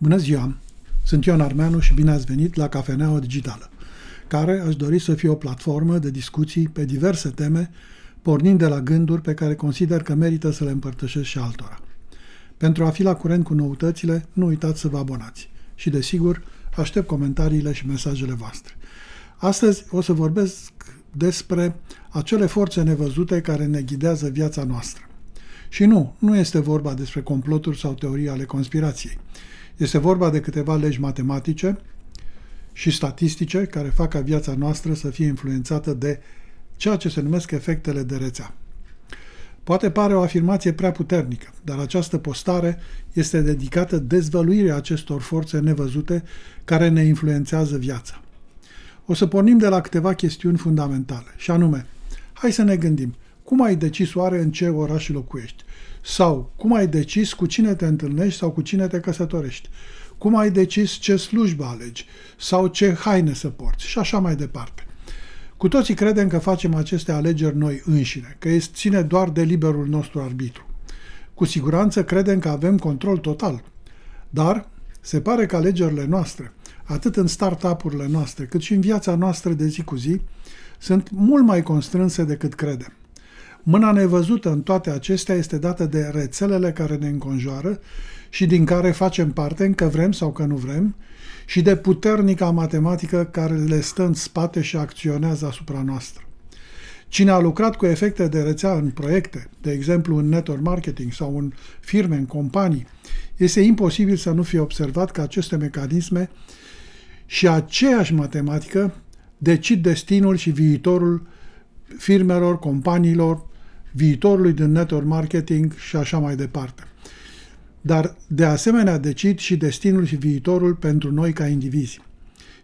Bună ziua! Sunt Ion Armeanu și bine ați venit la Cafeneaua Digitală, care aș dori să fie o platformă de discuții pe diverse teme, pornind de la gânduri pe care consider că merită să le împărtășesc și altora. Pentru a fi la curent cu noutățile, nu uitați să vă abonați. Și, desigur, aștept comentariile și mesajele voastre. Astăzi o să vorbesc despre acele forțe nevăzute care ne ghidează viața noastră. Și nu, nu este vorba despre comploturi sau teorii ale conspirației. Este vorba de câteva legi matematice și statistice care fac ca viața noastră să fie influențată de ceea ce se numesc efectele de rețea. Poate pare o afirmație prea puternică, dar această postare este dedicată dezvăluirii acestor forțe nevăzute care ne influențează viața. O să pornim de la câteva chestiuni fundamentale, și anume, hai să ne gândim, cum ai decis oare în ce oraș locuiești? Sau cum ai decis cu cine te întâlnești sau cu cine te căsătorești? Cum ai decis ce slujbă alegi? Sau ce haine să porți? Și așa mai departe. Cu toții credem că facem aceste alegeri noi înșine, că este ține doar de liberul nostru arbitru. Cu siguranță credem că avem control total. Dar se pare că alegerile noastre, atât în start-up-urile noastre, cât și în viața noastră de zi cu zi, sunt mult mai constrânse decât credem. Mâna nevăzută în toate acestea este dată de rețelele care ne înconjoară și din care facem parte, încă vrem sau că nu vrem, și de puternica matematică care le stă în spate și acționează asupra noastră. Cine a lucrat cu efecte de rețea în proiecte, de exemplu în network marketing sau în firme, în companii, este imposibil să nu fie observat că aceste mecanisme și aceeași matematică decid destinul și viitorul firmelor, companiilor, viitorului din network marketing și așa mai departe. Dar, de asemenea, decid și destinul și viitorul pentru noi ca indivizi.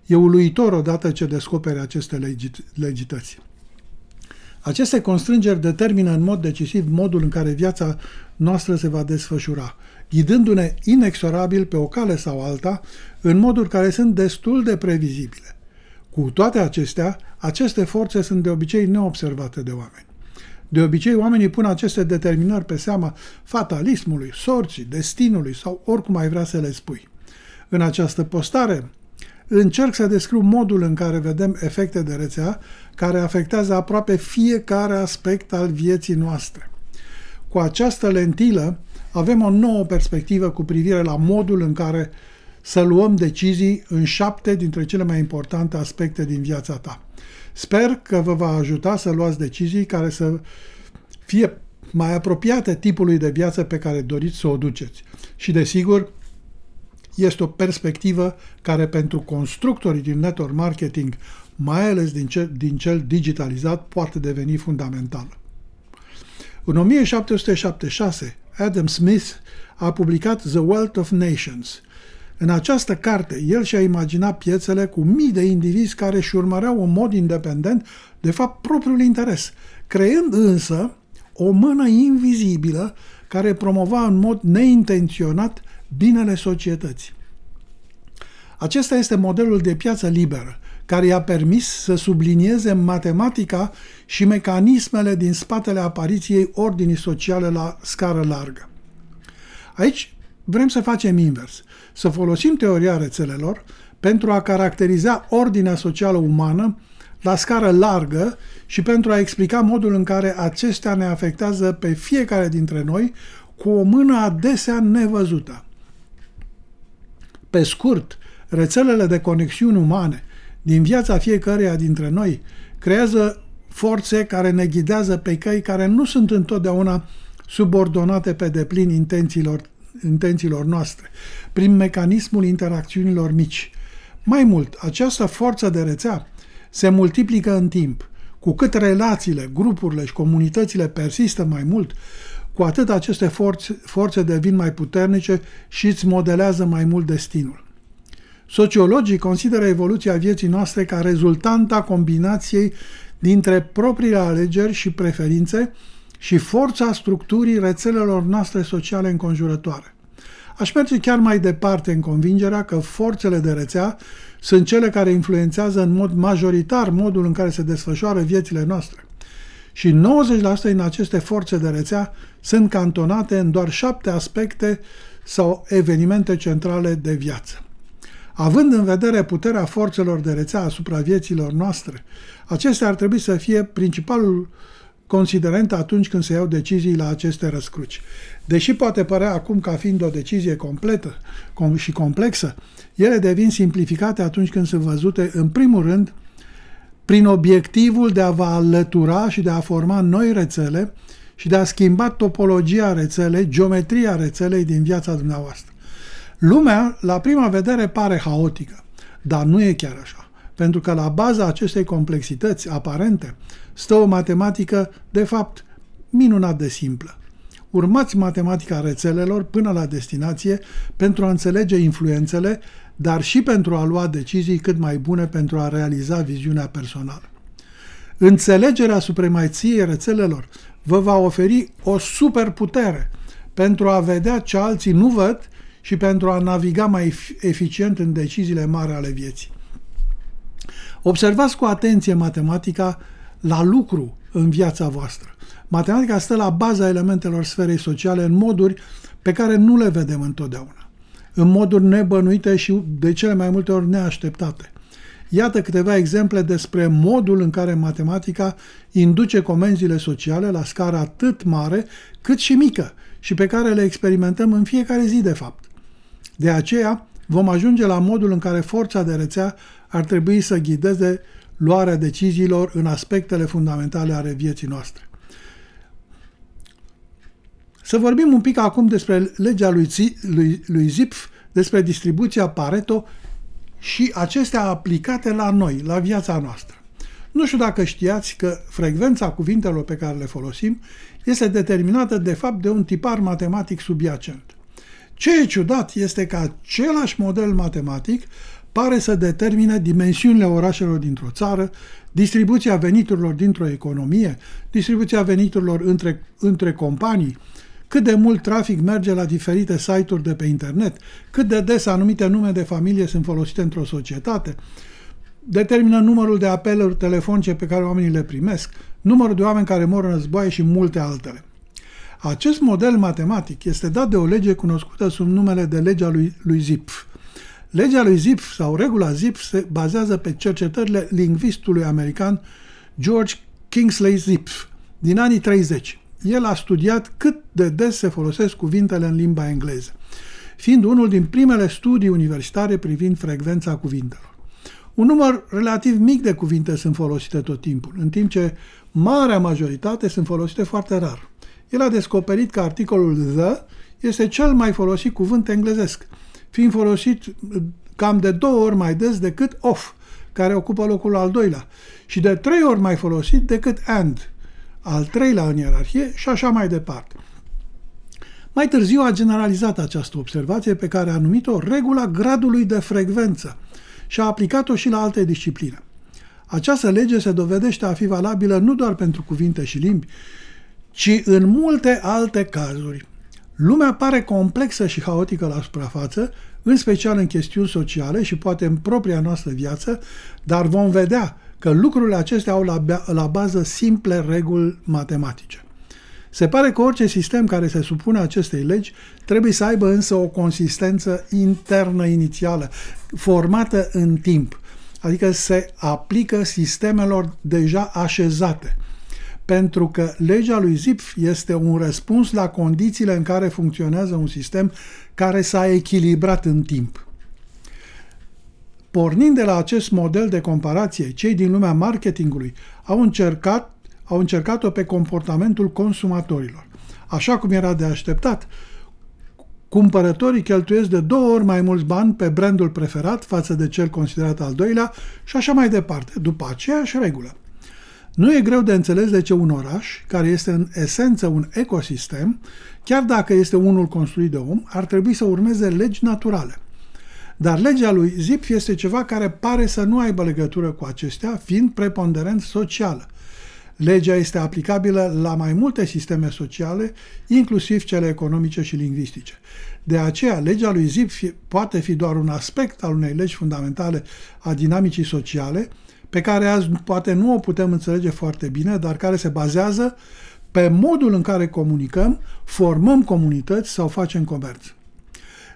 E uluitor odată ce descoperi aceste legit- legități. Aceste constrângeri determină în mod decisiv modul în care viața noastră se va desfășura, ghidându-ne inexorabil pe o cale sau alta, în moduri care sunt destul de previzibile. Cu toate acestea, aceste forțe sunt de obicei neobservate de oameni. De obicei, oamenii pun aceste determinări pe seama fatalismului, sorții, destinului sau oricum ai vrea să le spui. În această postare, încerc să descriu modul în care vedem efecte de rețea care afectează aproape fiecare aspect al vieții noastre. Cu această lentilă avem o nouă perspectivă cu privire la modul în care să luăm decizii în șapte dintre cele mai importante aspecte din viața ta. Sper că vă va ajuta să luați decizii care să fie mai apropiate tipului de viață pe care doriți să o duceți. Și desigur, este o perspectivă care pentru constructorii din network marketing, mai ales din cel, din cel digitalizat, poate deveni fundamentală. În 1776, Adam Smith a publicat The Wealth of Nations – în această carte, el și-a imaginat piețele cu mii de indivizi care își urmăreau în mod independent, de fapt, propriul interes, creând însă o mână invizibilă care promova în mod neintenționat binele societății. Acesta este modelul de piață liberă, care i-a permis să sublinieze matematica și mecanismele din spatele apariției ordinii sociale la scară largă. Aici Vrem să facem invers, să folosim teoria rețelelor pentru a caracteriza ordinea socială umană la scară largă și pentru a explica modul în care acestea ne afectează pe fiecare dintre noi cu o mână adesea nevăzută. Pe scurt, rețelele de conexiuni umane din viața fiecăreia dintre noi creează forțe care ne ghidează pe căi care nu sunt întotdeauna subordonate pe deplin intențiilor intențiilor noastre, prin mecanismul interacțiunilor mici. Mai mult, această forță de rețea se multiplică în timp. Cu cât relațiile, grupurile și comunitățile persistă mai mult, cu atât aceste forțe, forțe devin mai puternice și îți modelează mai mult destinul. Sociologii consideră evoluția vieții noastre ca rezultanta combinației dintre propriile alegeri și preferințe și forța structurii rețelelor noastre sociale înconjurătoare. Aș merge chiar mai departe în convingerea că forțele de rețea sunt cele care influențează în mod majoritar modul în care se desfășoară viețile noastre. Și 90% din aceste forțe de rețea sunt cantonate în doar șapte aspecte sau evenimente centrale de viață. Având în vedere puterea forțelor de rețea asupra vieților noastre, acestea ar trebui să fie principalul considerent atunci când se iau decizii la aceste răscruci. Deși poate părea acum ca fiind o decizie completă și complexă, ele devin simplificate atunci când sunt văzute, în primul rând, prin obiectivul de a vă alătura și de a forma noi rețele și de a schimba topologia rețelei, geometria rețelei din viața dumneavoastră. Lumea, la prima vedere, pare haotică, dar nu e chiar așa, pentru că la baza acestei complexități aparente stă o matematică, de fapt, minunat de simplă. Urmați matematica rețelelor până la destinație pentru a înțelege influențele, dar și pentru a lua decizii cât mai bune pentru a realiza viziunea personală. Înțelegerea supremației rețelelor vă va oferi o superputere pentru a vedea ce alții nu văd și pentru a naviga mai eficient în deciziile mari ale vieții. Observați cu atenție matematica la lucru în viața voastră. Matematica stă la baza elementelor sferei sociale în moduri pe care nu le vedem întotdeauna, în moduri nebănuite și de cele mai multe ori neașteptate. Iată câteva exemple despre modul în care matematica induce comenzile sociale la scară atât mare cât și mică și pe care le experimentăm în fiecare zi, de fapt. De aceea, vom ajunge la modul în care forța de rețea ar trebui să ghideze luarea deciziilor în aspectele fundamentale ale vieții noastre. Să vorbim un pic acum despre legea lui, lui, lui Zipf, despre distribuția Pareto și acestea aplicate la noi, la viața noastră. Nu știu dacă știați că frecvența cuvintelor pe care le folosim este determinată de fapt de un tipar matematic subiacent. Ce e ciudat este că același model matematic pare să determine dimensiunile orașelor dintr-o țară, distribuția veniturilor dintr-o economie, distribuția veniturilor între, între companii, cât de mult trafic merge la diferite site-uri de pe internet, cât de des anumite nume de familie sunt folosite într-o societate, determină numărul de apeluri telefonice pe care oamenii le primesc, numărul de oameni care mor în războaie și multe altele. Acest model matematic este dat de o lege cunoscută sub numele de legea lui, lui Zipf. Legea lui Zipf sau regula Zipf se bazează pe cercetările lingvistului american George Kingsley Zipf din anii 30 el a studiat cât de des se folosesc cuvintele în limba engleză, fiind unul din primele studii universitare privind frecvența cuvintelor. Un număr relativ mic de cuvinte sunt folosite tot timpul, în timp ce marea majoritate sunt folosite foarte rar. El a descoperit că articolul the este cel mai folosit cuvânt englezesc, fiind folosit cam de două ori mai des decât of, care ocupă locul al doilea, și de trei ori mai folosit decât and, al treilea în ierarhie și așa mai departe. Mai târziu a generalizat această observație pe care a numit-o regula gradului de frecvență și a aplicat-o și la alte discipline. Această lege se dovedește a fi valabilă nu doar pentru cuvinte și limbi, ci în multe alte cazuri. Lumea pare complexă și haotică la suprafață, în special în chestiuni sociale și poate în propria noastră viață, dar vom vedea că lucrurile acestea au la, la bază simple reguli matematice. Se pare că orice sistem care se supune acestei legi trebuie să aibă însă o consistență internă inițială, formată în timp, adică se aplică sistemelor deja așezate. Pentru că legea lui Zipf este un răspuns la condițiile în care funcționează un sistem care s-a echilibrat în timp. Pornind de la acest model de comparație, cei din lumea marketingului au încercat, au încercat-o pe comportamentul consumatorilor. Așa cum era de așteptat, cumpărătorii cheltuiesc de două ori mai mulți bani pe brandul preferat față de cel considerat al doilea și așa mai departe, după aceeași regulă. Nu e greu de înțeles de ce un oraș, care este în esență un ecosistem, chiar dacă este unul construit de om, ar trebui să urmeze legi naturale. Dar legea lui Zipf este ceva care pare să nu aibă legătură cu acestea, fiind preponderent socială. Legea este aplicabilă la mai multe sisteme sociale, inclusiv cele economice și lingvistice. De aceea, legea lui Zipf poate fi doar un aspect al unei legi fundamentale a dinamicii sociale, pe care azi poate nu o putem înțelege foarte bine, dar care se bazează pe modul în care comunicăm, formăm comunități sau facem comerț.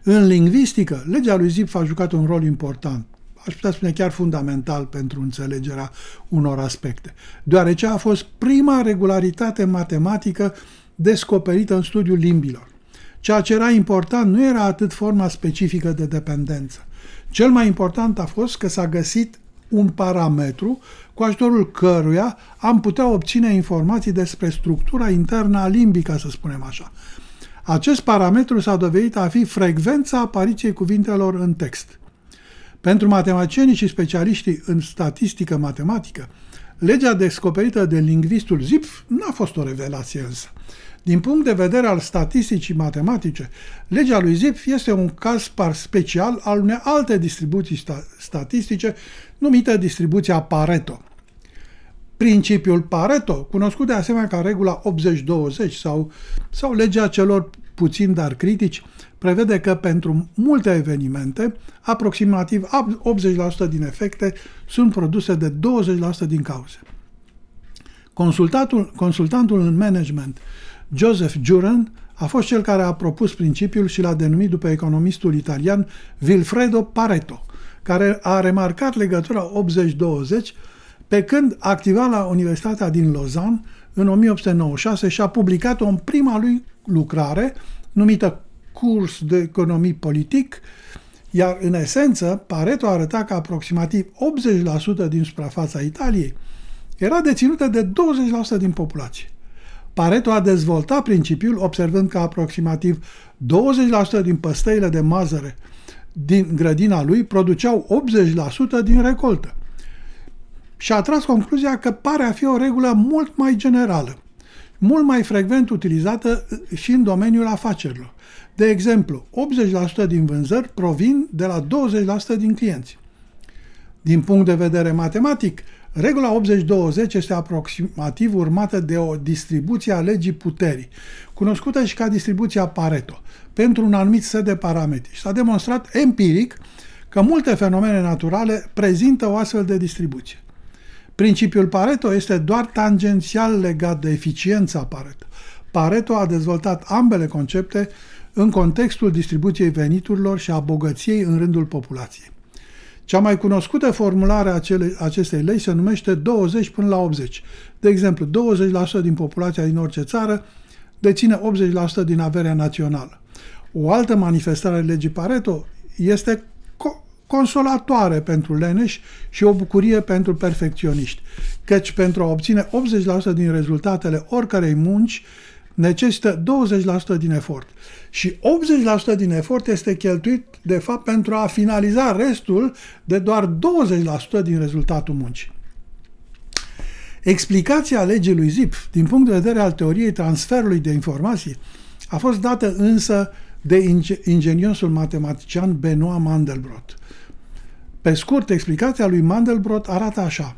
În lingvistică, legea lui Zipf a jucat un rol important, aș putea spune chiar fundamental pentru înțelegerea unor aspecte, deoarece a fost prima regularitate matematică descoperită în studiul limbilor. Ceea ce era important nu era atât forma specifică de dependență. Cel mai important a fost că s-a găsit un parametru cu ajutorul căruia am putea obține informații despre structura internă a limbii, ca să spunem așa. Acest parametru s-a dovedit a fi frecvența apariției cuvintelor în text. Pentru matematicienii și specialiștii în statistică matematică, legea descoperită de lingvistul Zipf n-a fost o revelație însă. Din punct de vedere al statisticii matematice, legea lui Zipf este un caz par special al unei alte distribuții statistice numită distribuția Pareto. Principiul Pareto, cunoscut de asemenea ca regula 80-20 sau, sau legea celor puțin dar critici, prevede că pentru multe evenimente, aproximativ 80% din efecte sunt produse de 20% din cauze. Consultatul, consultantul în management Joseph Juran a fost cel care a propus principiul și l-a denumit după economistul italian Vilfredo Pareto, care a remarcat legătura 80-20 pe când activa la Universitatea din Lausanne în 1896 și a publicat-o în prima lui lucrare numită Curs de economie politic, iar în esență Pareto arăta că aproximativ 80% din suprafața Italiei era deținută de 20% din populație. Pareto a dezvoltat principiul observând că aproximativ 20% din păstăile de mazăre din grădina lui produceau 80% din recoltă. Și a tras concluzia că pare a fi o regulă mult mai generală, mult mai frecvent utilizată și în domeniul afacerilor. De exemplu, 80% din vânzări provin de la 20% din clienți. Din punct de vedere matematic, Regula 80-20 este aproximativ urmată de o distribuție a legii puterii, cunoscută și ca distribuția Pareto, pentru un anumit set de parametri. Și s-a demonstrat empiric că multe fenomene naturale prezintă o astfel de distribuție. Principiul Pareto este doar tangențial legat de eficiența Pareto. Pareto a dezvoltat ambele concepte în contextul distribuției veniturilor și a bogăției în rândul populației. Cea mai cunoscută formulare a acestei lei se numește 20 până la 80. De exemplu, 20% din populația din orice țară deține 80% din averea națională. O altă manifestare a legii Pareto este co- consolatoare pentru leneși și o bucurie pentru perfecționiști, căci pentru a obține 80% din rezultatele oricărei munci, necesită 20% din efort. Și 80% din efort este cheltuit, de fapt, pentru a finaliza restul de doar 20% din rezultatul muncii. Explicația legii lui Zipf, din punct de vedere al teoriei transferului de informații, a fost dată însă de ingeniosul matematician Benoit Mandelbrot. Pe scurt, explicația lui Mandelbrot arată așa.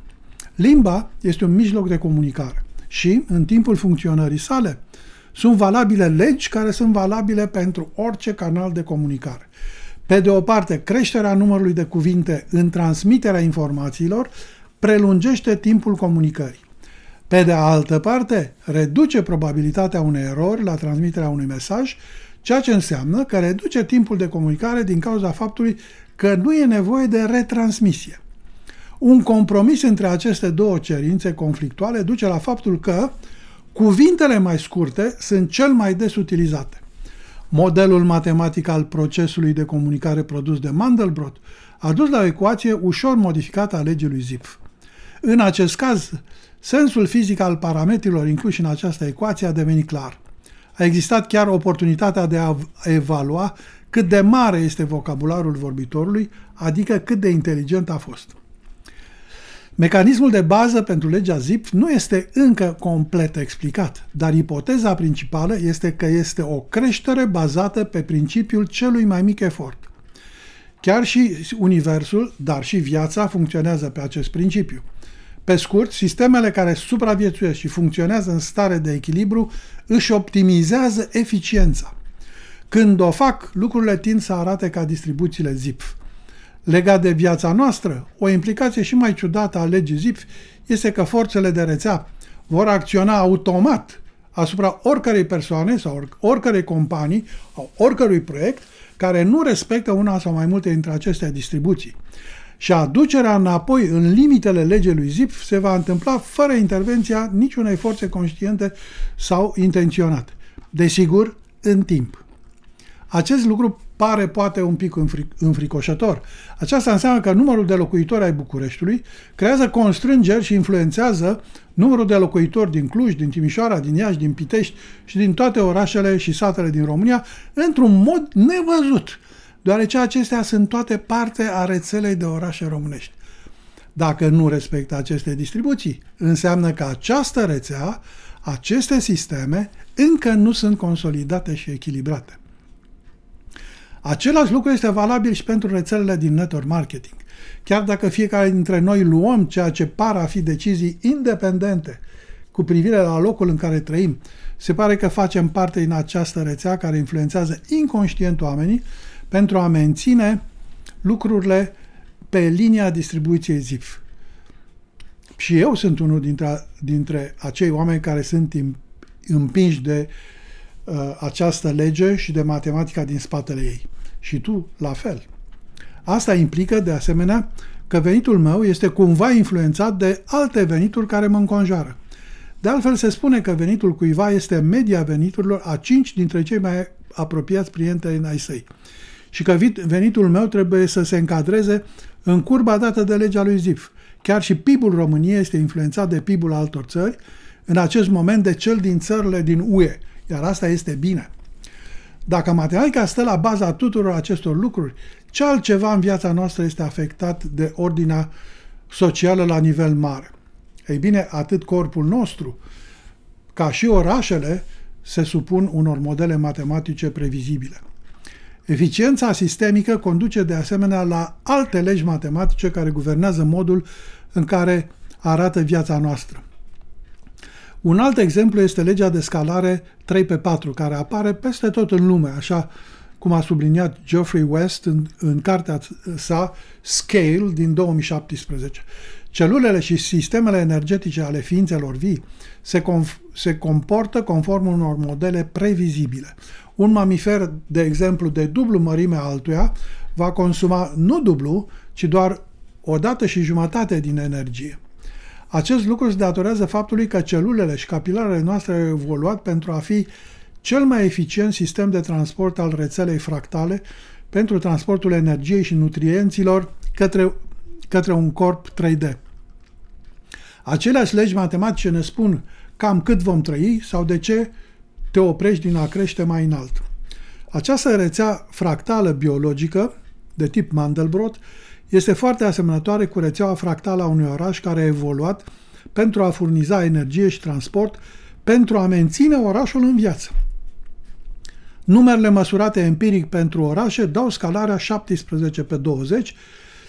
Limba este un mijloc de comunicare și, în timpul funcționării sale, sunt valabile legi care sunt valabile pentru orice canal de comunicare. Pe de o parte, creșterea numărului de cuvinte în transmiterea informațiilor prelungește timpul comunicării. Pe de altă parte, reduce probabilitatea unei erori la transmiterea unui mesaj, ceea ce înseamnă că reduce timpul de comunicare din cauza faptului că nu e nevoie de retransmisie. Un compromis între aceste două cerințe conflictuale duce la faptul că Cuvintele mai scurte sunt cel mai des utilizate. Modelul matematic al procesului de comunicare produs de Mandelbrot a dus la o ecuație ușor modificată a legii lui Zipf. În acest caz, sensul fizic al parametrilor incluși în această ecuație a devenit clar. A existat chiar oportunitatea de a evalua cât de mare este vocabularul vorbitorului, adică cât de inteligent a fost. Mecanismul de bază pentru legea ZIP nu este încă complet explicat, dar ipoteza principală este că este o creștere bazată pe principiul celui mai mic efort. Chiar și Universul, dar și viața funcționează pe acest principiu. Pe scurt, sistemele care supraviețuiesc și funcționează în stare de echilibru își optimizează eficiența. Când o fac, lucrurile tind să arate ca distribuțiile ZIP. Legat de viața noastră, o implicație și mai ciudată a legii ZIPF este că forțele de rețea vor acționa automat asupra oricărei persoane sau oricărei companii sau oricărui proiect care nu respectă una sau mai multe dintre aceste distribuții. Și aducerea înapoi în limitele legii lui Zip se va întâmpla fără intervenția niciunei forțe conștiente sau intenționate. Desigur, în timp. Acest lucru pare poate un pic înfricoșător. Aceasta înseamnă că numărul de locuitori ai Bucureștiului creează constrângeri și influențează numărul de locuitori din Cluj, din Timișoara, din Iași, din Pitești și din toate orașele și satele din România într-un mod nevăzut, deoarece acestea sunt toate parte a rețelei de orașe românești. Dacă nu respectă aceste distribuții, înseamnă că această rețea, aceste sisteme, încă nu sunt consolidate și echilibrate. Același lucru este valabil și pentru rețelele din network marketing. Chiar dacă fiecare dintre noi luăm ceea ce par a fi decizii independente cu privire la locul în care trăim, se pare că facem parte din această rețea care influențează inconștient oamenii pentru a menține lucrurile pe linia distribuției ZIF. Și eu sunt unul dintre, dintre acei oameni care sunt împinși de uh, această lege și de matematica din spatele ei. Și tu, la fel. Asta implică, de asemenea, că venitul meu este cumva influențat de alte venituri care mă înconjoară. De altfel, se spune că venitul cuiva este media veniturilor a cinci dintre cei mai apropiați prieteni ai săi și că venitul meu trebuie să se încadreze în curba dată de legea lui Zif. Chiar și PIB-ul României este influențat de PIB-ul altor țări, în acest moment de cel din țările din UE, iar asta este bine. Dacă matematica stă la baza tuturor acestor lucruri, ce altceva în viața noastră este afectat de ordinea socială la nivel mare? Ei bine, atât corpul nostru, ca și orașele, se supun unor modele matematice previzibile. Eficiența sistemică conduce de asemenea la alte legi matematice care guvernează modul în care arată viața noastră. Un alt exemplu este legea de scalare 3 pe 4, care apare peste tot în lume, așa cum a subliniat Geoffrey West în, în cartea sa Scale din 2017. Celulele și sistemele energetice ale ființelor vii se, conf- se comportă conform unor modele previzibile. Un mamifer, de exemplu, de dublu mărime altuia, va consuma nu dublu, ci doar o dată și jumătate din energie. Acest lucru se datorează faptului că celulele și capilarele noastre au evoluat pentru a fi cel mai eficient sistem de transport al rețelei fractale pentru transportul energiei și nutrienților către, către un corp 3D. Aceleași legi matematice ne spun cam cât vom trăi sau de ce te oprești din a crește mai înalt. Această rețea fractală biologică, de tip Mandelbrot, este foarte asemănătoare cu rețeaua fractală a unui oraș care a evoluat pentru a furniza energie și transport pentru a menține orașul în viață. Numerele măsurate empiric pentru orașe dau scalarea 17 pe 20,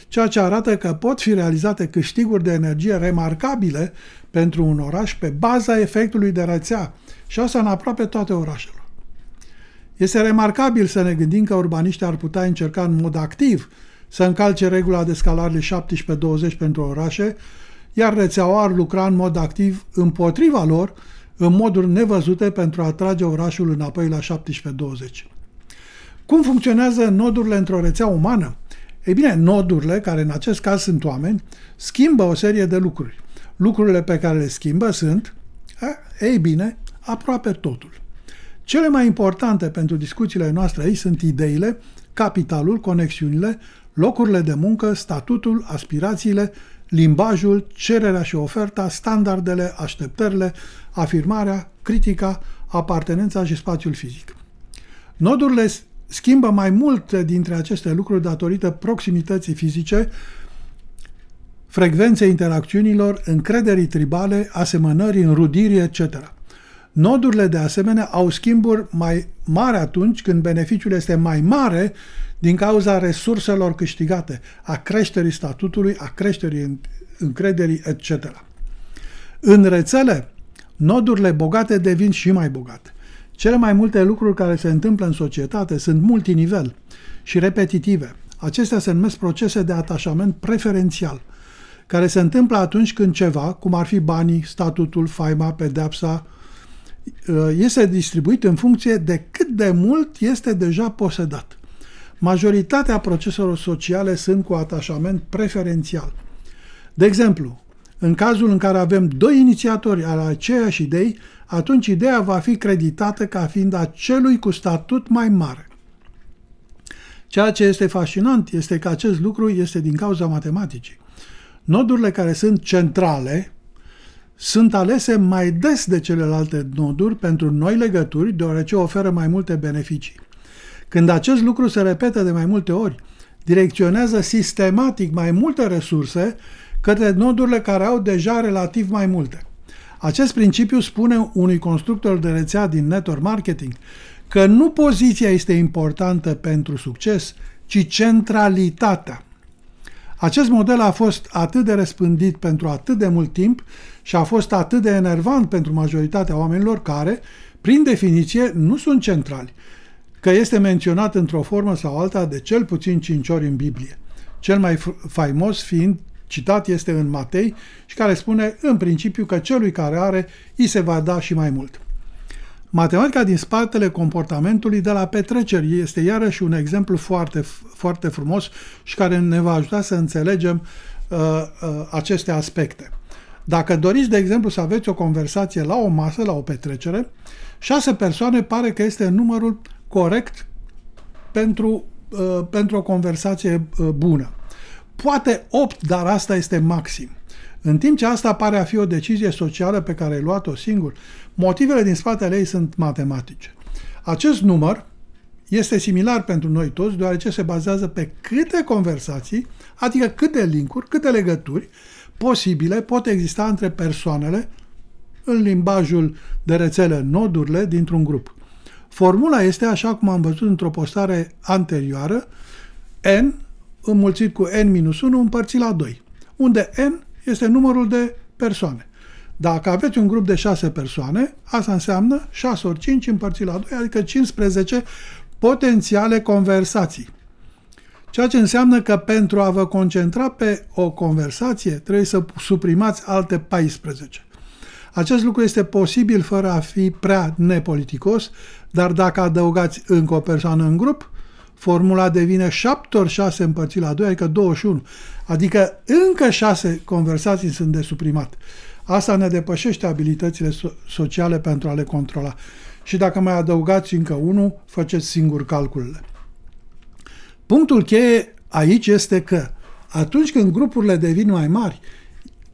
ceea ce arată că pot fi realizate câștiguri de energie remarcabile pentru un oraș pe baza efectului de rețea și asta în aproape toate orașele. Este remarcabil să ne gândim că urbaniștii ar putea încerca în mod activ să încalce regula de scalare 17-20 pentru orașe, iar rețeaua ar lucra în mod activ împotriva lor, în moduri nevăzute pentru a atrage orașul înapoi la 17-20. Cum funcționează nodurile într-o rețea umană? Ei bine, nodurile, care în acest caz sunt oameni, schimbă o serie de lucruri. Lucrurile pe care le schimbă sunt, ei bine, aproape totul. Cele mai importante pentru discuțiile noastre aici sunt ideile, capitalul, conexiunile, locurile de muncă, statutul, aspirațiile, limbajul, cererea și oferta, standardele, așteptările, afirmarea, critica, apartenența și spațiul fizic. Nodurile schimbă mai multe dintre aceste lucruri datorită proximității fizice, frecvenței interacțiunilor, încrederii tribale, asemănării, înrudirii, etc. Nodurile, de asemenea, au schimburi mai mari atunci când beneficiul este mai mare din cauza resurselor câștigate, a creșterii statutului, a creșterii încrederii, etc. În rețele, nodurile bogate devin și mai bogate. Cele mai multe lucruri care se întâmplă în societate sunt multinivel și repetitive. Acestea se numesc procese de atașament preferențial, care se întâmplă atunci când ceva, cum ar fi banii, statutul, faima, pedepsa, este distribuit în funcție de cât de mult este deja posedat. Majoritatea proceselor sociale sunt cu atașament preferențial. De exemplu, în cazul în care avem doi inițiatori al aceeași idei, atunci ideea va fi creditată ca fiind a celui cu statut mai mare. Ceea ce este fascinant este că acest lucru este din cauza matematicii. Nodurile care sunt centrale sunt alese mai des de celelalte noduri pentru noi legături, deoarece oferă mai multe beneficii. Când acest lucru se repetă de mai multe ori, direcționează sistematic mai multe resurse către nodurile care au deja relativ mai multe. Acest principiu spune unui constructor de rețea din network marketing că nu poziția este importantă pentru succes, ci centralitatea. Acest model a fost atât de răspândit pentru atât de mult timp și a fost atât de enervant pentru majoritatea oamenilor care, prin definiție, nu sunt centrali, că este menționat într-o formă sau alta de cel puțin cinci ori în Biblie. Cel mai faimos fiind citat este în Matei și care spune în principiu că celui care are îi se va da și mai mult. Matematica din spatele comportamentului de la petreceri este iarăși un exemplu foarte, foarte frumos și care ne va ajuta să înțelegem uh, uh, aceste aspecte. Dacă doriți, de exemplu, să aveți o conversație la o masă, la o petrecere, șase persoane pare că este numărul corect pentru, uh, pentru o conversație uh, bună. Poate 8, dar asta este maxim. În timp ce asta pare a fi o decizie socială pe care ai luat-o singur, motivele din spatele ei sunt matematice. Acest număr este similar pentru noi toți, deoarece se bazează pe câte conversații, adică câte linkuri, câte legături posibile pot exista între persoanele în limbajul de rețele, nodurile dintr-un grup. Formula este, așa cum am văzut într-o postare anterioară, n înmulțit cu n-1 împărțit la 2, unde n este numărul de persoane. Dacă aveți un grup de 6 persoane, asta înseamnă 6 ori 5 împărțit la 2, adică 15 potențiale conversații. Ceea ce înseamnă că pentru a vă concentra pe o conversație, trebuie să suprimați alte 14. Acest lucru este posibil fără a fi prea nepoliticos, dar dacă adăugați încă o persoană în grup, formula devine 7 ori 6 împărțit la 2, adică 21. Adică încă 6 conversații sunt de suprimat. Asta ne depășește abilitățile sociale pentru a le controla. Și dacă mai adăugați încă unul, faceți singur calculele. Punctul cheie aici este că atunci când grupurile devin mai mari,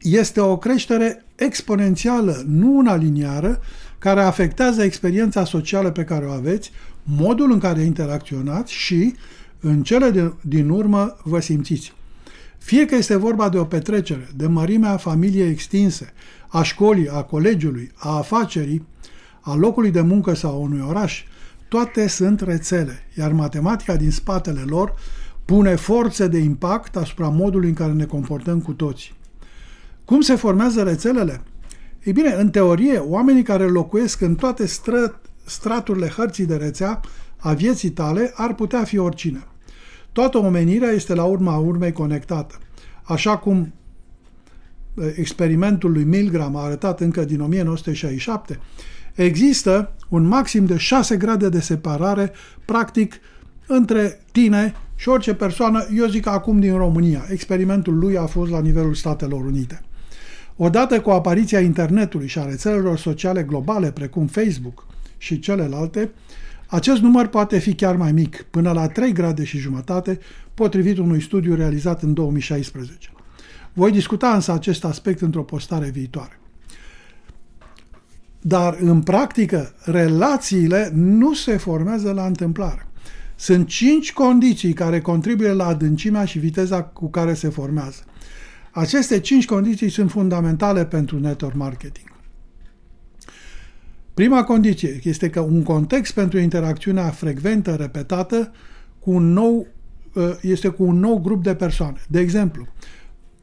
este o creștere exponențială, nu una liniară, care afectează experiența socială pe care o aveți, modul în care interacționați și, în cele de, din urmă, vă simțiți. Fie că este vorba de o petrecere, de mărimea familiei extinse, a școlii, a colegiului, a afacerii, a locului de muncă sau a unui oraș, toate sunt rețele, iar matematica din spatele lor pune forțe de impact asupra modului în care ne comportăm cu toți. Cum se formează rețelele? Ei bine, în teorie, oamenii care locuiesc în toate stră, straturile hărții de rețea a vieții tale ar putea fi oricine. Toată omenirea este la urma urmei conectată. Așa cum experimentul lui Milgram a arătat încă din 1967, există un maxim de 6 grade de separare, practic, între tine și orice persoană, eu zic acum din România. Experimentul lui a fost la nivelul Statelor Unite. Odată cu apariția internetului și a rețelelor sociale globale, precum Facebook și celelalte, acest număr poate fi chiar mai mic, până la 3 grade și jumătate, potrivit unui studiu realizat în 2016. Voi discuta însă acest aspect într-o postare viitoare. Dar, în practică, relațiile nu se formează la întâmplare. Sunt cinci condiții care contribuie la adâncimea și viteza cu care se formează. Aceste cinci condiții sunt fundamentale pentru network marketing. Prima condiție este că un context pentru interacțiunea frecventă, repetată, cu un nou, ă, este cu un nou grup de persoane. De exemplu,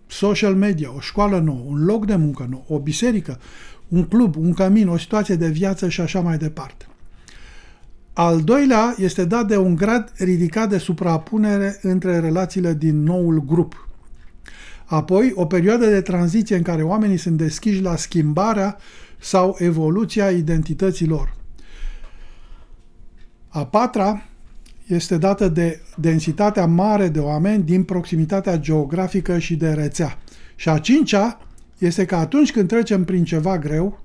social media, o școală nouă, un loc de muncă nou, o biserică, un club, un cămin, o situație de viață și așa mai departe. Al doilea este dat de un grad ridicat de suprapunere între relațiile din noul grup. Apoi, o perioadă de tranziție în care oamenii sunt deschiși la schimbarea sau evoluția identității lor. A patra este dată de densitatea mare de oameni din proximitatea geografică și de rețea. Și a cincea este că atunci când trecem prin ceva greu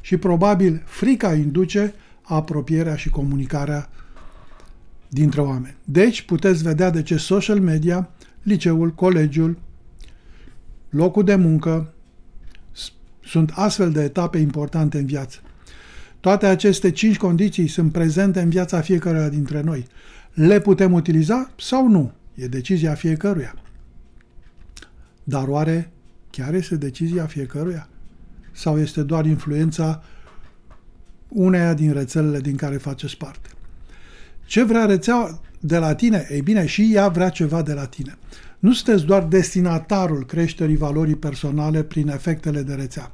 și probabil frica induce apropierea și comunicarea dintre oameni. Deci puteți vedea de ce social media, liceul, colegiul, locul de muncă sunt astfel de etape importante în viață. Toate aceste cinci condiții sunt prezente în viața fiecăruia dintre noi. Le putem utiliza sau nu? E decizia fiecăruia. Dar oare chiar este decizia fiecăruia? Sau este doar influența uneia din rețelele din care faceți parte? Ce vrea rețeaua de la tine? Ei bine, și ea vrea ceva de la tine. Nu sunteți doar destinatarul creșterii valorii personale prin efectele de rețea.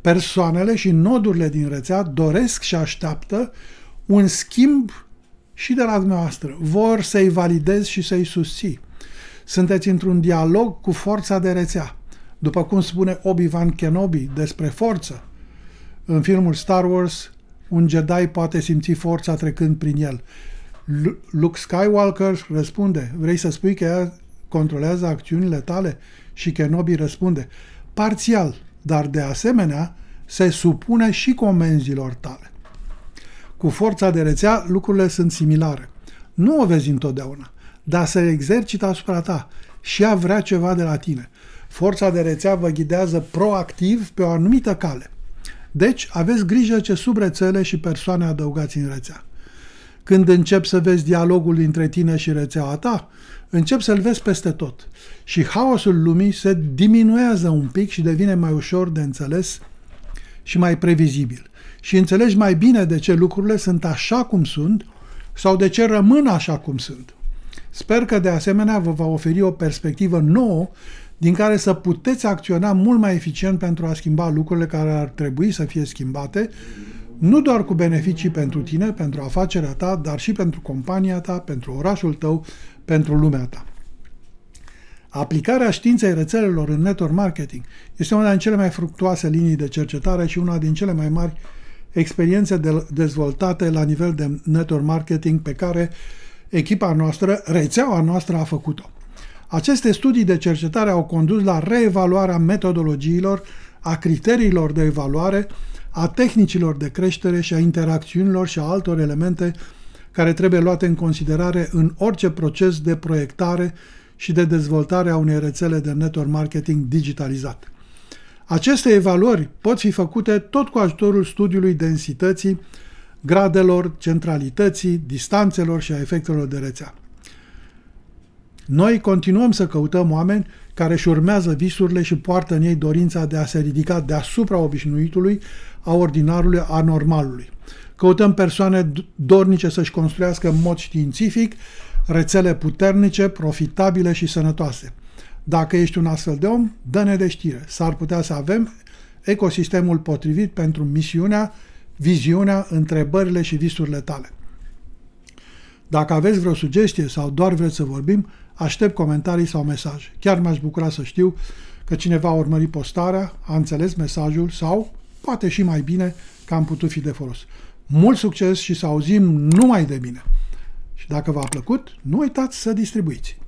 Persoanele și nodurile din rețea doresc și așteaptă un schimb și de la dumneavoastră. Vor să-i validezi și să-i susții. Sunteți într-un dialog cu forța de rețea. După cum spune Obi-Wan Kenobi despre forță, în filmul Star Wars, un Jedi poate simți forța trecând prin el. Luke Skywalker răspunde, vrei să spui că ea controlează acțiunile tale? Și Kenobi răspunde, parțial, dar de asemenea se supune și comenzilor tale. Cu forța de rețea lucrurile sunt similare. Nu o vezi întotdeauna, dar se exercită asupra ta și ea vrea ceva de la tine. Forța de rețea vă ghidează proactiv pe o anumită cale. Deci, aveți grijă ce subrețele și persoane adăugați în rețea. Când începi să vezi dialogul dintre tine și rețeaua ta, începi să-l vezi peste tot. Și haosul lumii se diminuează un pic și devine mai ușor de înțeles și mai previzibil. Și înțelegi mai bine de ce lucrurile sunt așa cum sunt sau de ce rămân așa cum sunt. Sper că de asemenea vă va oferi o perspectivă nouă din care să puteți acționa mult mai eficient pentru a schimba lucrurile care ar trebui să fie schimbate, nu doar cu beneficii pentru tine, pentru afacerea ta, dar și pentru compania ta, pentru orașul tău, pentru lumea ta. Aplicarea științei rețelelor în network marketing este una din cele mai fructuoase linii de cercetare și una din cele mai mari experiențe de dezvoltate la nivel de network marketing pe care echipa noastră, rețeaua noastră a făcut-o. Aceste studii de cercetare au condus la reevaluarea metodologiilor, a criteriilor de evaluare, a tehnicilor de creștere și a interacțiunilor și a altor elemente care trebuie luate în considerare în orice proces de proiectare și de dezvoltare a unei rețele de network marketing digitalizat. Aceste evaluări pot fi făcute tot cu ajutorul studiului densității, gradelor, centralității, distanțelor și a efectelor de rețea. Noi continuăm să căutăm oameni care își urmează visurile și poartă în ei dorința de a se ridica deasupra obișnuitului, a ordinarului, a normalului. Căutăm persoane dornice să-și construiască în mod științific rețele puternice, profitabile și sănătoase. Dacă ești un astfel de om, dă-ne de știre. S-ar putea să avem ecosistemul potrivit pentru misiunea, viziunea, întrebările și visurile tale. Dacă aveți vreo sugestie sau doar vreți să vorbim, aștept comentarii sau mesaje. Chiar m-aș bucura să știu că cineva a urmărit postarea, a înțeles mesajul sau, poate și mai bine, că am putut fi de folos. Mult succes și să auzim numai de bine! Și dacă v-a plăcut, nu uitați să distribuiți!